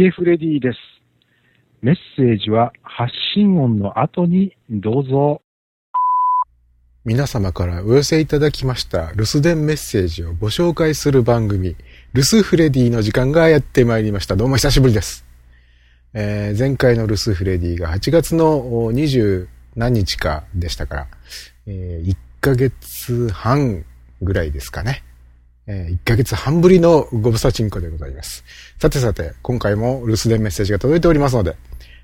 ゲフレディです。メッセージは発信音の後にどうぞ。皆様からお寄せいただきました留守電メッセージをご紹介する番組、留守フレディの時間がやってまいりました。どうも久しぶりです。えー、前回の留守フレディが8月の20何日かでしたから、えー、1ヶ月半ぐらいですかね。え、1ヶ月半ぶりのご無沙汰ンでございます。さてさて、今回も留守電メッセージが届いておりますので、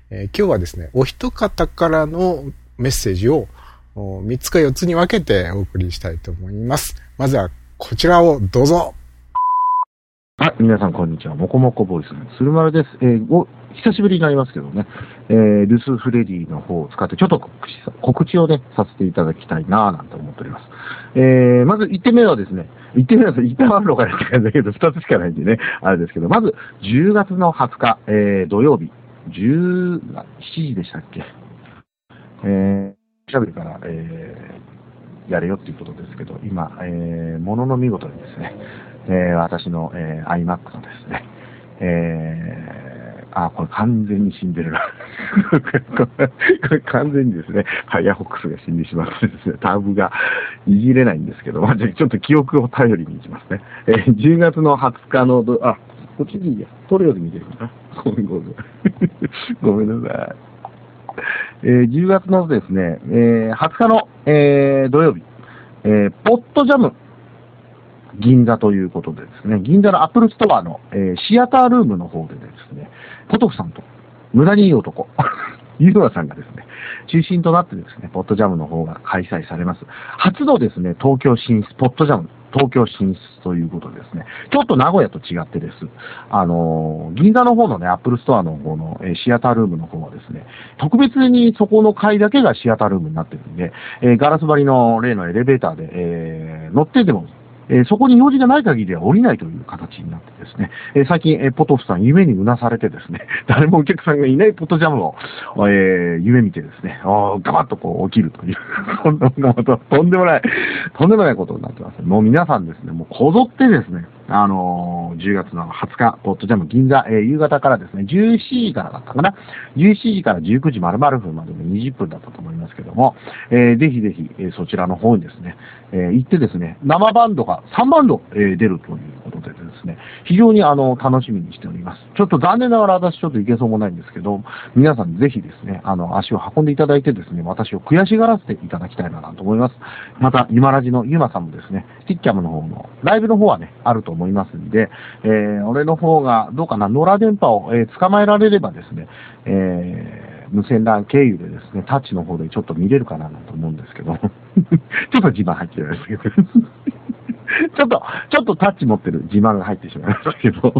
えー、今日はですね、お一方からのメッセージを3つか4つに分けてお送りしたいと思います。まずはこちらをどうぞ。はい、皆さんこんにちは。もこもこボイスの鶴丸です。えー、お、久しぶりになりますけどね、えー、ルスフレディの方を使ってちょっと告知をね、させていただきたいなぁなんて思っております。えー、まず1点目はですね、1点目は1点あるのかなって感じだけど、2つしかないんでね、あれですけど、まず10月の20日、えー、土曜日、17時でしたっけ？えー、しゃべりから、えー、やれよっていうことですけど、今、えー、ものの見事にですね、えー、私の、えー、iMac のですね、えー、あ、これ完全に死んでるな。これ完全にですね、ファイアホックスが死んでしまってですね、タブがいじれないんですけど、まあ、ちょっと記憶を頼りにいきますね。えー、10月の20日のど、あ、こっちでいいや。撮るようで見てるかな。ごめんなさい。えー、10月のですね、えー、20日の、えー、土曜日、えー、ポッドジャム銀座ということでですね、銀座のアップルストアの、え、シアタールームの方でですね、ポトフさんと、無駄にいい男、ユーマさんがですね、中心となってですね、ポッドジャムの方が開催されます。初のですね、東京進出、ポッドジャム東京進出ということですね。ちょっと名古屋と違ってです。あの、銀座の方のね、アップルストアの方の、えシアタールームの方はですね、特別にそこの階だけがシアタールームになってるんで、え、ガラス張りの例のエレベーターで、え、乗ってでもえ、そこに用事がない限りは降りないという形になってですね、え、最近、え、ポトフさん夢にうなされてですね、誰もお客さんがいないポッドジャムを、えー、夢見てですね、ガバッとこう起きるという、そんなとんでもない、とんでもないことになってます。もう皆さんですね、もうこぞってですね、あのー、10月の20日、ポットジャム銀座、えー、夕方からですね、17時からだったかな。17時から19時丸々分までの20分だったと思いますけども、えー、ぜひぜひ、え、そちらの方にですね、え、行ってですね、生バンドが3バンド、え、出るということでですですね、非常にあの、楽しみにしております。ちょっと残念ながら私ちょっと行けそうもないんですけど、皆さんぜひですね、あの、足を運んでいただいてですね、私を悔しがらせていただきたいなと思います。また、今ラジのゆまさんもですね、ティッキャムの方の、ライブの方はね、あると思いますんで、えー、俺の方が、どうかな、野良電波を、えー、捕まえられればですね、えー、無線 LAN 経由でですね、タッチの方でちょっと見れるかなと思うんですけど、ちょっと自慢入ってるんですけど、ちょっと、ちょっとタッチ持ってる自慢が入ってしまいましたけど、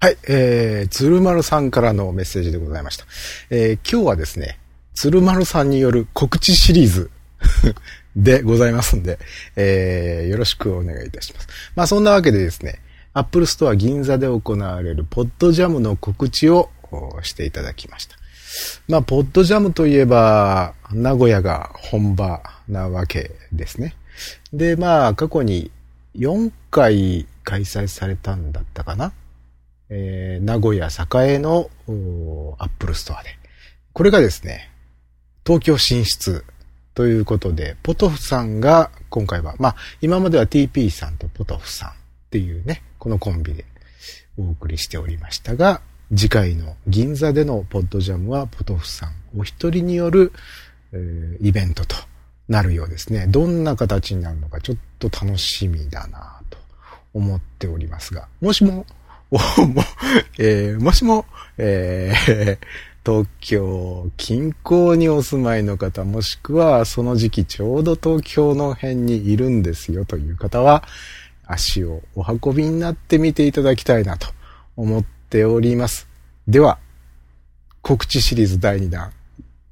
はい、えー、鶴丸さんからのメッセージでございました。えー、今日はですね、鶴丸さんによる告知シリーズ でございますんで、えー、よろしくお願いいたします。まあそんなわけでですね、アップルストア銀座で行われるポッドジャムの告知をしていただきました。まあ、ポッドジャムといえば、名古屋が本場なわけですね。で、まあ、過去に4回開催されたんだったかな。えー、名古屋栄のアップルストアで。これがですね、東京進出ということで、ポトフさんが今回は、まあ、今までは TP さんとポトフさんっていうね、このコンビでお送りしておりましたが、次回の銀座でのポッドジャムはポトフさんお一人による、えー、イベントとなるようですね。どんな形になるのかちょっと楽しみだなと思っておりますが、もしも、もえー、もしも、えー、東京近郊にお住まいの方、もしくはその時期ちょうど東京の辺にいるんですよという方は、足をお運びになってみていただきたいなと思っております。では、告知シリーズ第2弾。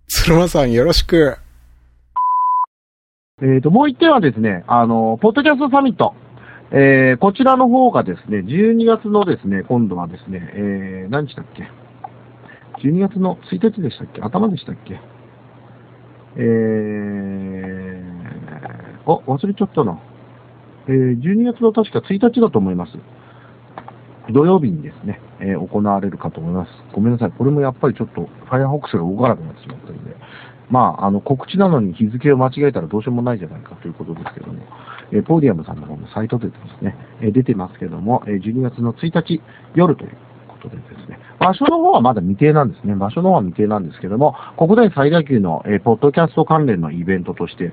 鶴間さんよろしく。えっ、ー、と、もう一点はですね、あの、ポッドキャストサミット。えー、こちらの方がですね、12月のですね、今度はですね、えー、何日だっけ？12月の1日でしたっけ？頭でしたっけ？えー、あ、忘れちゃったな。えー、12月の確か1日だと思います。土曜日にですね、えー行われるかと思います。ごめんなさい。これもやっぱりちょっと Firefox が動かなくなってしまったので、まあ、あの、告知なのに日付を間違えたらどうしようもないじゃないかということですけども、えーポーディアムさんの方のサイトでですね、えー出てますけども、えー12月の1日夜ということでで、場所の方はまだ未定なんですね。場所の方は未定なんですけども、国内最大級の、えーポッドキャスト関連のイベントとして、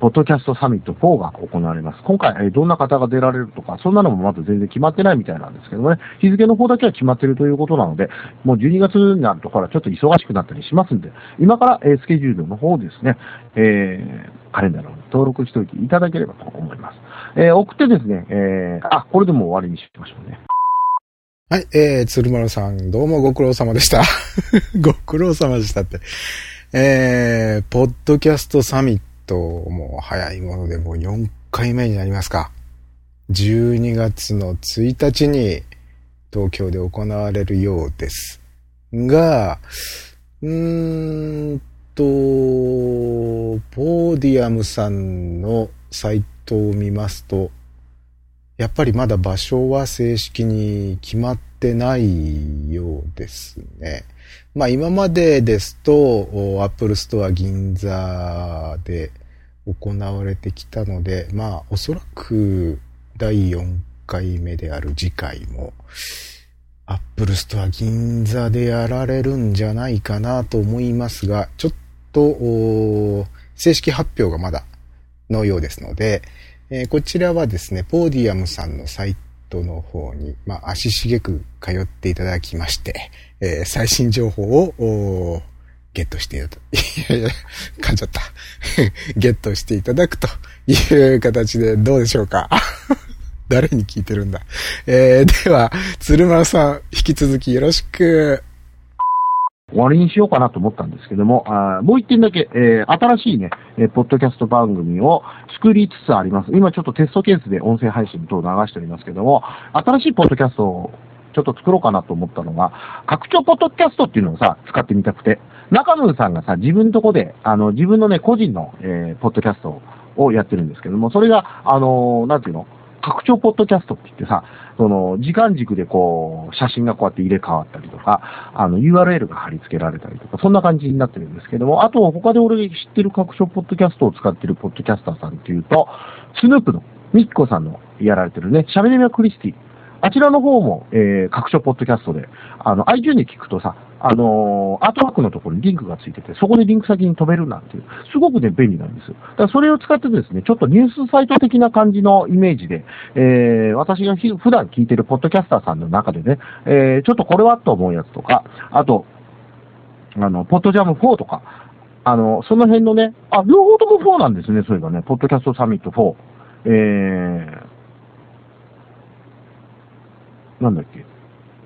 ポッドキャストサミット4が行われます。今回、えーどんな方が出られるとか、そんなのもまだ全然決まってないみたいなんですけどもね、日付の方だけは決まってるということなので、もう12月になるとからちょっと忙しくなったりしますんで、今から、えースケジュールの方ですね、えーカレンダーの登録しておいていただければと思います。えー送ってですね、えーあ、これでも終わりにしましょうね。はい、えー、鶴丸さん、どうもご苦労様でした。ご苦労様でしたって。えー、ポッドキャストサミット、もう早いものでもう4回目になりますか。12月の1日に東京で行われるようです。が、うーんと、ポーディアムさんのサイトを見ますと、やっぱりまだ場所は正式に決まってないようですね。まあ今までですと、おアップルストア銀座で行われてきたので、まあおそらく第4回目である次回も、アップルストア銀座でやられるんじゃないかなと思いますが、ちょっと、正式発表がまだのようですので、えーこちらはですね、ポーディアムさんのサイトの方に、まあ、足しげく通っていただきまして、えー最新情報を、ゲットしていただ、いやいや、噛んじゃった。ゲットしていただくという形でどうでしょうか？誰に聞いてるんだ？えーでは、鶴丸さん、引き続きよろしく。終わりにしようかなと思ったんですけども、あもう一点だけ、えー新しいね、えーポッドキャスト番組を作りつつあります。今ちょっとテストケースで音声配信等を流しておりますけども、新しいポッドキャストをちょっと作ろうかなと思ったのが、拡張ポッドキャストっていうのをさ、使ってみたくて、中野さんがさ、自分のとこで、あの、自分のね、個人の、えーポッドキャストをやってるんですけども、それが、あのーなんていうの？拡張ポッドキャストって言ってさ、その、時間軸でこう、写真がこうやって入れ替わったりとか、あの、URL が貼り付けられたりとか、そんな感じになってるんですけども、あと、他で俺が知ってる拡張ポッドキャストを使ってるポッドキャスターさんっていうと、スヌープのミッコさんのやられてるね、喋り目クリスティ。あちらの方も、えー、拡張ポッドキャストで、あの、iTunes に聞くとさ、あのーアートワークのところにリンクがついてて、そこでリンク先に飛べるなんていう、すごくね、便利なんですよ。だからそれを使ってですね、ちょっとニュースサイト的な感じのイメージで、えー、私が普段聞いてるポッドキャスターさんの中でね、えー、ちょっとこれはと思うやつとか、あと、あの、ポッドジャム4とか、あの、その辺のね、あ、両方とも4なんですね、そういえばね、ポッドキャストサミット4。えー、なんだっけ、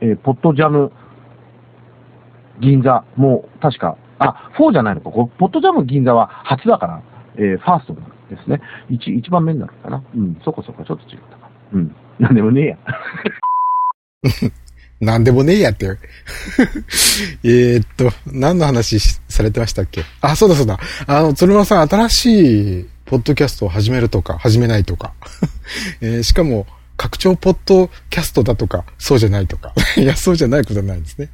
えー、ポッドジャム銀座、もう確か、あ、4じゃないのか、こポッドジャム銀座は初だから、えー、ファーストですね。一、一番目になるかな。うん、そこそこ、ちょっと違ったか。うん。なんでもねえや。なんでもねえやって。えっと、何の話されてましたっけ？あ、そうだそうだ。あの、鶴間さん、新しいポッドキャストを始めるとか、始めないとか。えーしかも、拡張ポッドキャストだとか、そうじゃないとか。いや、そうじゃないことはないですね。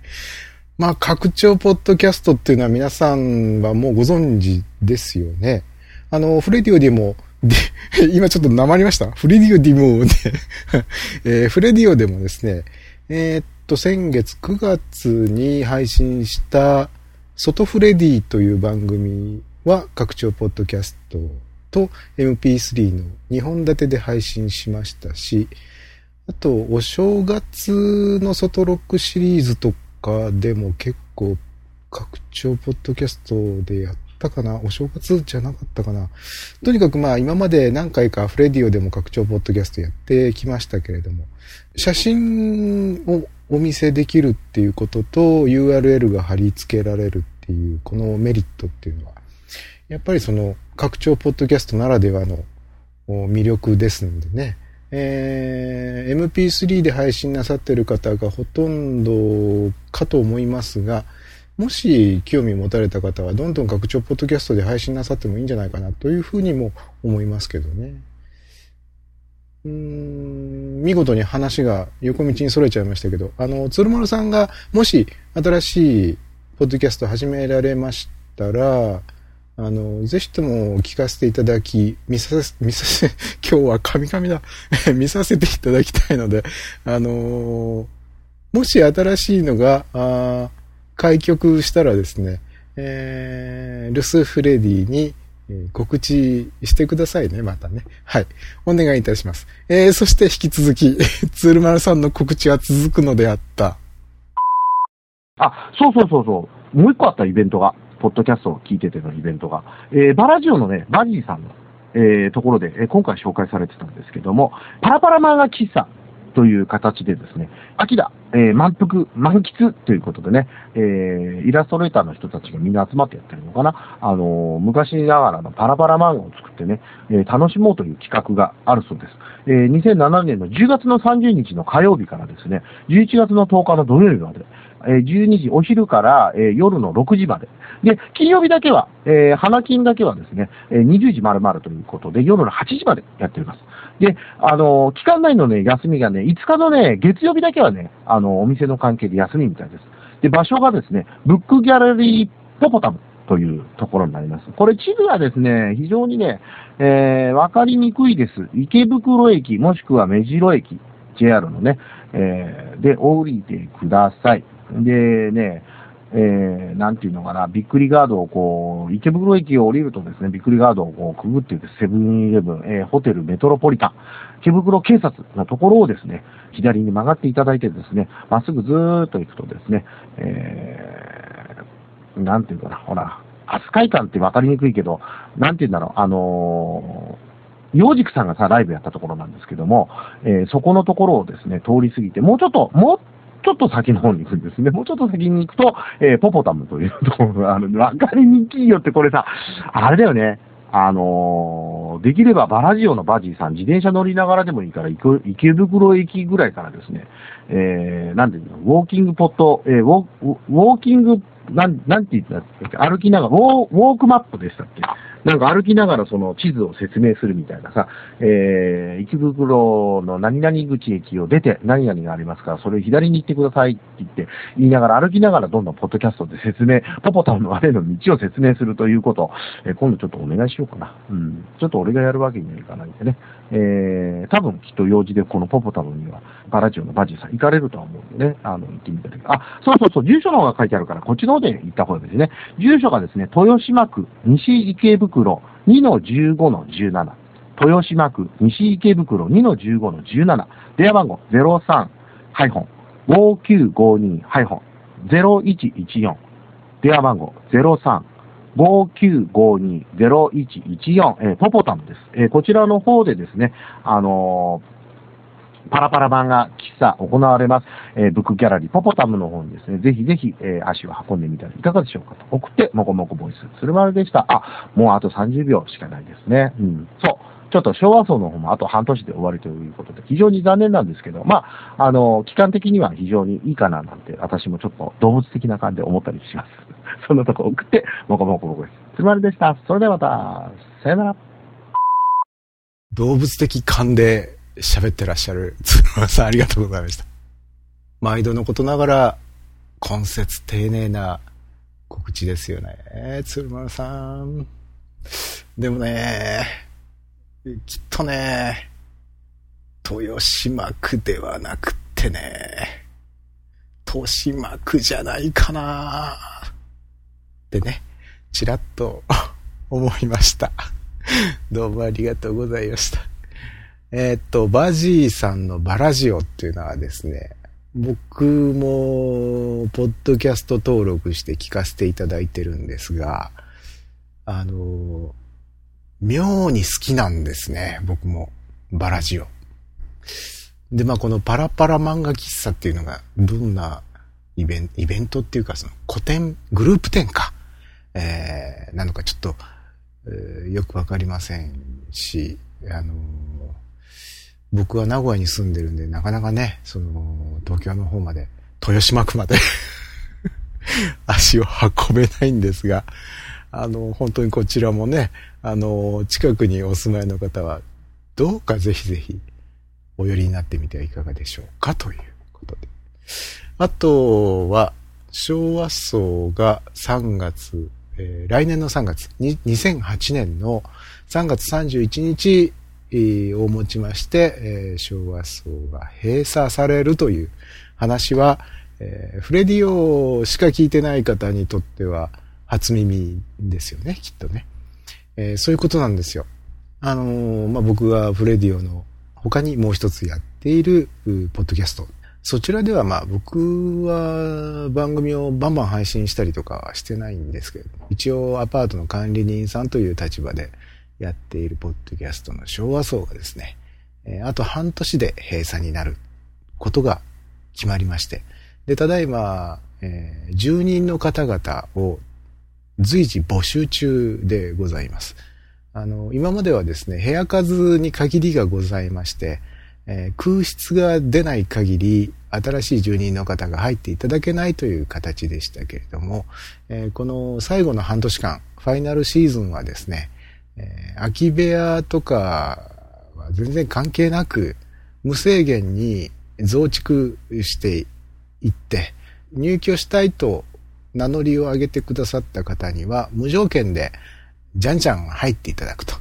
まあ、拡張ポッドキャストっていうのは皆さんはもうご存知ですよね。あの、フレディオでも、で、今ちょっと訛りましたフレディオディモで、えーフレディオでもですね、えーっと、先月9月に配信した、ソトフレディという番組は拡張ポッドキャストと MP3 の2本立てで配信しましたし、あと、お正月の外ロックシリーズとかでも結構拡張ポッドキャストでやったかな。お正月じゃなかったかな。とにかくまあ今まで何回かフレディオでも拡張ポッドキャストやってきましたけれども、写真をお見せできるっていうことと URL が貼り付けられるっていうこのメリットっていうのは、やっぱりその拡張ポッドキャストならではの魅力ですのでね、えー MP3 で配信なさってる方がほとんどかと思いますが、もし興味持たれた方はどんどん拡張ポッドキャストで配信なさってもいいんじゃないかなというふうにも思いますけどね。うーん見事に話が横道にそれちゃいましたけど、あの、鶴丸さんがもし新しいポッドキャスト始められましたら、あの、ぜひとも聞かせていただき、見させ、見させ、今日は神々だ。見させていただきたいので、あのもし新しいのが、あ開局したらですね、えー、ルスフレディに、告知してくださいね、またね。はい。お願いいたします。えー、そして引き続き、ツールマルさんの告知は続くのであった。あ、そうそうそうそう。もう一個あったイベントが、ポッドキャストを聞いててのイベントが、えー、バラジオのね、バジーさんの、えー、ところで、えー、今回紹介されてたんですけども、パラパラ漫画喫茶という形でですね、秋だ、えー、満腹、満喫ということでね、えー、イラストレーターの人たちがみんな集まってやってるのかな。あのー、昔ながらのパラパラ漫画を作ってね、えー、楽しもうという企画があるそうです。えー、2007年の10月の30日の火曜日からですね、11月の10日の土曜日まで、えー、12時、お昼から、えー、夜の6時まで。で、金曜日だけは、えー、花金だけはですね、えー、20時丸々ということで、夜の8時までやっております。で、あのー、期間内のね、休みがね、5日のね、月曜日だけはね、あの、お店の関係で休みみたいです。で、場所がですね、ブックギャラリーポポタムというところになります。これ地図がですね、非常にね、えー、わかりにくいです。池袋駅、もしくは目白駅、JR のね、えー、で、降りてください。でね、えー、なんていうのかな、びっくりガードをこう、池袋駅を降りるとですね、びっくりガードをこうくぐっていくセブンイレブン、えー、ホテルメトロポリタン、池袋警察のところをですね、左に曲がっていただいてですね、まっすぐずーっと行くとですね、えー、なんていうかな、ほら、飛鳥館って分かりにくいけど、なんていうんだろう、あのー洋軸さんがさ、ライブやったところなんですけども、えー、そこのところをですね、通り過ぎて、もうちょっと、もうちょっと先の方に行くんですね。もうちょっと先に行くと、えー、ポポタムというところがある。んで、わかりにくいよってこれさ、あれだよね。あのー、できればバラジオのバジーさん、自転車乗りながらでもいいから、池袋駅ぐらいからですね、えー、なんていうの、ウォーキングポット、えー、ウォーキング、なん、なんて言ったっけ？歩きながら、ウォー、ウォークマップでしたっけ？なんか歩きながらその地図を説明するみたいなさ、えー、池袋の何々口駅を出て何々がありますから、それを左に行ってくださいって言って、言いながら歩きながらどんどんポッドキャストで説明、ポポタンのあれの道を説明するということ、えー、今度ちょっとお願いしようかな。うん。ちょっと俺がやるわけにはいかないんでね。えー、多分きっと用事でこのポポタムには、バラジオのバジーさん行かれるとは思うんでね、あの、行ってみたいあ、そうそうそう、住所の方が書いてあるから、こっちの方で行った方がいいですね。住所がですね、豊島区西池袋2-15-17。豊島区西池袋2-15-17。電話番号03-5952-0114。電話番号03 5952-0114、えー、ポポタムです。えー、こちらの方でですね、あのーパラパラ版が喫茶行われます、えー、ブックギャラリーポポタムの方にですね、ぜひぜひ、えー、足を運んでみたらいかがでしょうかと。送って、もこもこボイス、鶴丸でした。あ、もうあと30秒しかないですね。うん。そう。ちょっと昭和層の方もあと半年で終わりということで、非常に残念なんですけど、まあ、あの、期間的には非常にいいかななんて、私もちょっと動物的な感じで思ったりします。そんなとこ送って、もこもこボイス、鶴丸でした。それではまた、さよなら。動物的感で喋ってらっしゃる 鶴丸さんありがとうございました。毎度のことながら、根節丁寧な告知ですよね。鶴丸さん。でもね、きっとね、豊島区ではなくってね、豊島区じゃないかなってね、ちらっと 思いました。どうもありがとうございました。えー、っと、バジーさんのバラジオっていうのはですね、僕も、ポッドキャスト登録して聞かせていただいてるんですが、あの、妙に好きなんですね、僕も。バラジオ。で、まあこのパラパラ漫画喫茶っていうのが、どんなイベント、イベントっていうかその古典、グループ展か、えー、なのかちょっと、えー、よくわかりませんし、あの僕は名古屋に住んでるんで、なかなかね、その、東京の方まで、豊島区まで 足を運べないんですが、あの、本当にこちらもね、あの、近くにお住まいの方は、どうかぜひぜひ、お寄りになってみてはいかがでしょうかということで。あとは、昭和層が3月、えー、来年の3月、2008年の3月31日、をもちまして、えー、昭和層が閉鎖されるという話は、えー、フレディオしか聞いてない方にとっては初耳ですよね、きっとね。えー、そういうことなんですよ。あのー、まあ、僕がフレディオの他にもう一つやっているポッドキャストそちらではまあ僕は番組をバンバン配信したりとかはしてないんですけれども、一応アパートの管理人さんという立場でやっているポッドキャストの昭和層がですね、えあと半年で閉鎖になることが決まりまして、で、ただいま、えー、住人の方々を随時募集中でございます。あの、今まではですね、部屋数に限りがございまして、えー、空室が出ない限り、新しい住人の方が入っていただけないという形でしたけれども、えー、この最後の半年間、ファイナルシーズンはですね、えー、空き部屋とかは全然関係なく、無制限に増築していって、入居したいと名乗りを上げてくださった方には、無条件で、じゃんじゃん入っていただくと。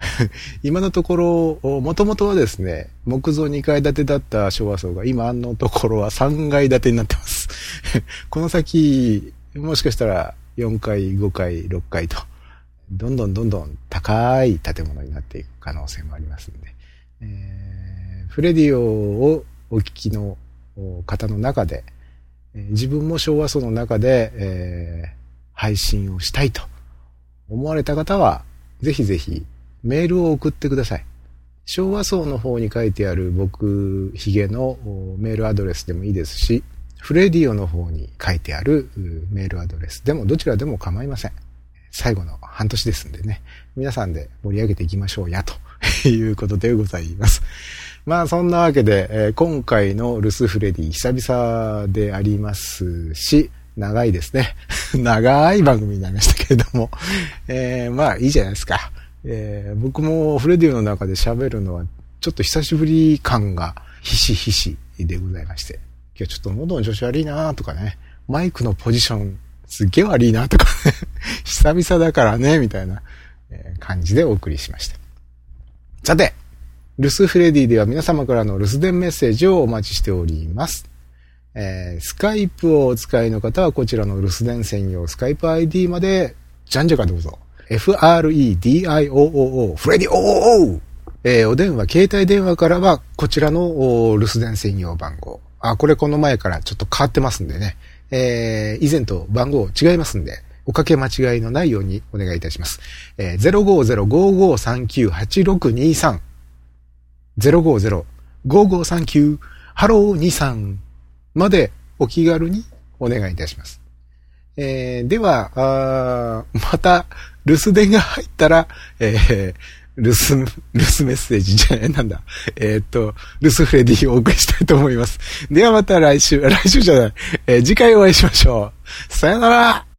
今のところ、もともとはですね、木造2階建てだった昭和層が今のところは3階建てになってます。この先、もしかしたら4階、5階、6階と、どんどんどんどん高い建物になっていく可能性もありますんで、えー、フレディオをお聞きの方の中で、自分も昭和層の中で、えー、配信をしたいと思われた方は、ぜひぜひメールを送ってください。昭和層の方に書いてある僕、ヒゲのメールアドレスでもいいですし、フレディオの方に書いてあるメールアドレスでもどちらでも構いません。最後の半年ですんでね、皆さんで盛り上げていきましょうや、と いうことでございます。まあそんなわけで、えー、今回のルスフレディ久々でありますし、長いですね。長い番組になりましたけれども、えー、まあいいじゃないですか。えー、僕もフレディの中で喋るのは、ちょっと久しぶり感がひしひしでございまして、今日ちょっと喉の調子悪いなとかね、マイクのポジションすっげえ悪いなとかね、久々だからね、みたいな感じでお送りしました。さて、留守フレディでは皆様からの留守電メッセージをお待ちしております。えー、スカイプをお使いの方はこちらの留守電専用スカイプ ID まで、じゃんじゃかどうぞ。F-R-E-D-I-O-O-O、フレディ OOO! えー、お電話、携帯電話からは、こちらの留守電専用番号。あ、これこの前からちょっと変わってますんでね。えー、以前と番号違いますんで、おかけ間違いのないようにお願いいたします。えー、050-5539-8623。050-5539ハロー23までお気軽にお願いいたします。えー、では、また、留守電が入ったら、えー、留守、留守メッセージじゃない、なんだ。えー、っと、留守フレディをお送りしたいと思います。ではまた来週、来週じゃない、えー、次回お会いしましょう。さよなら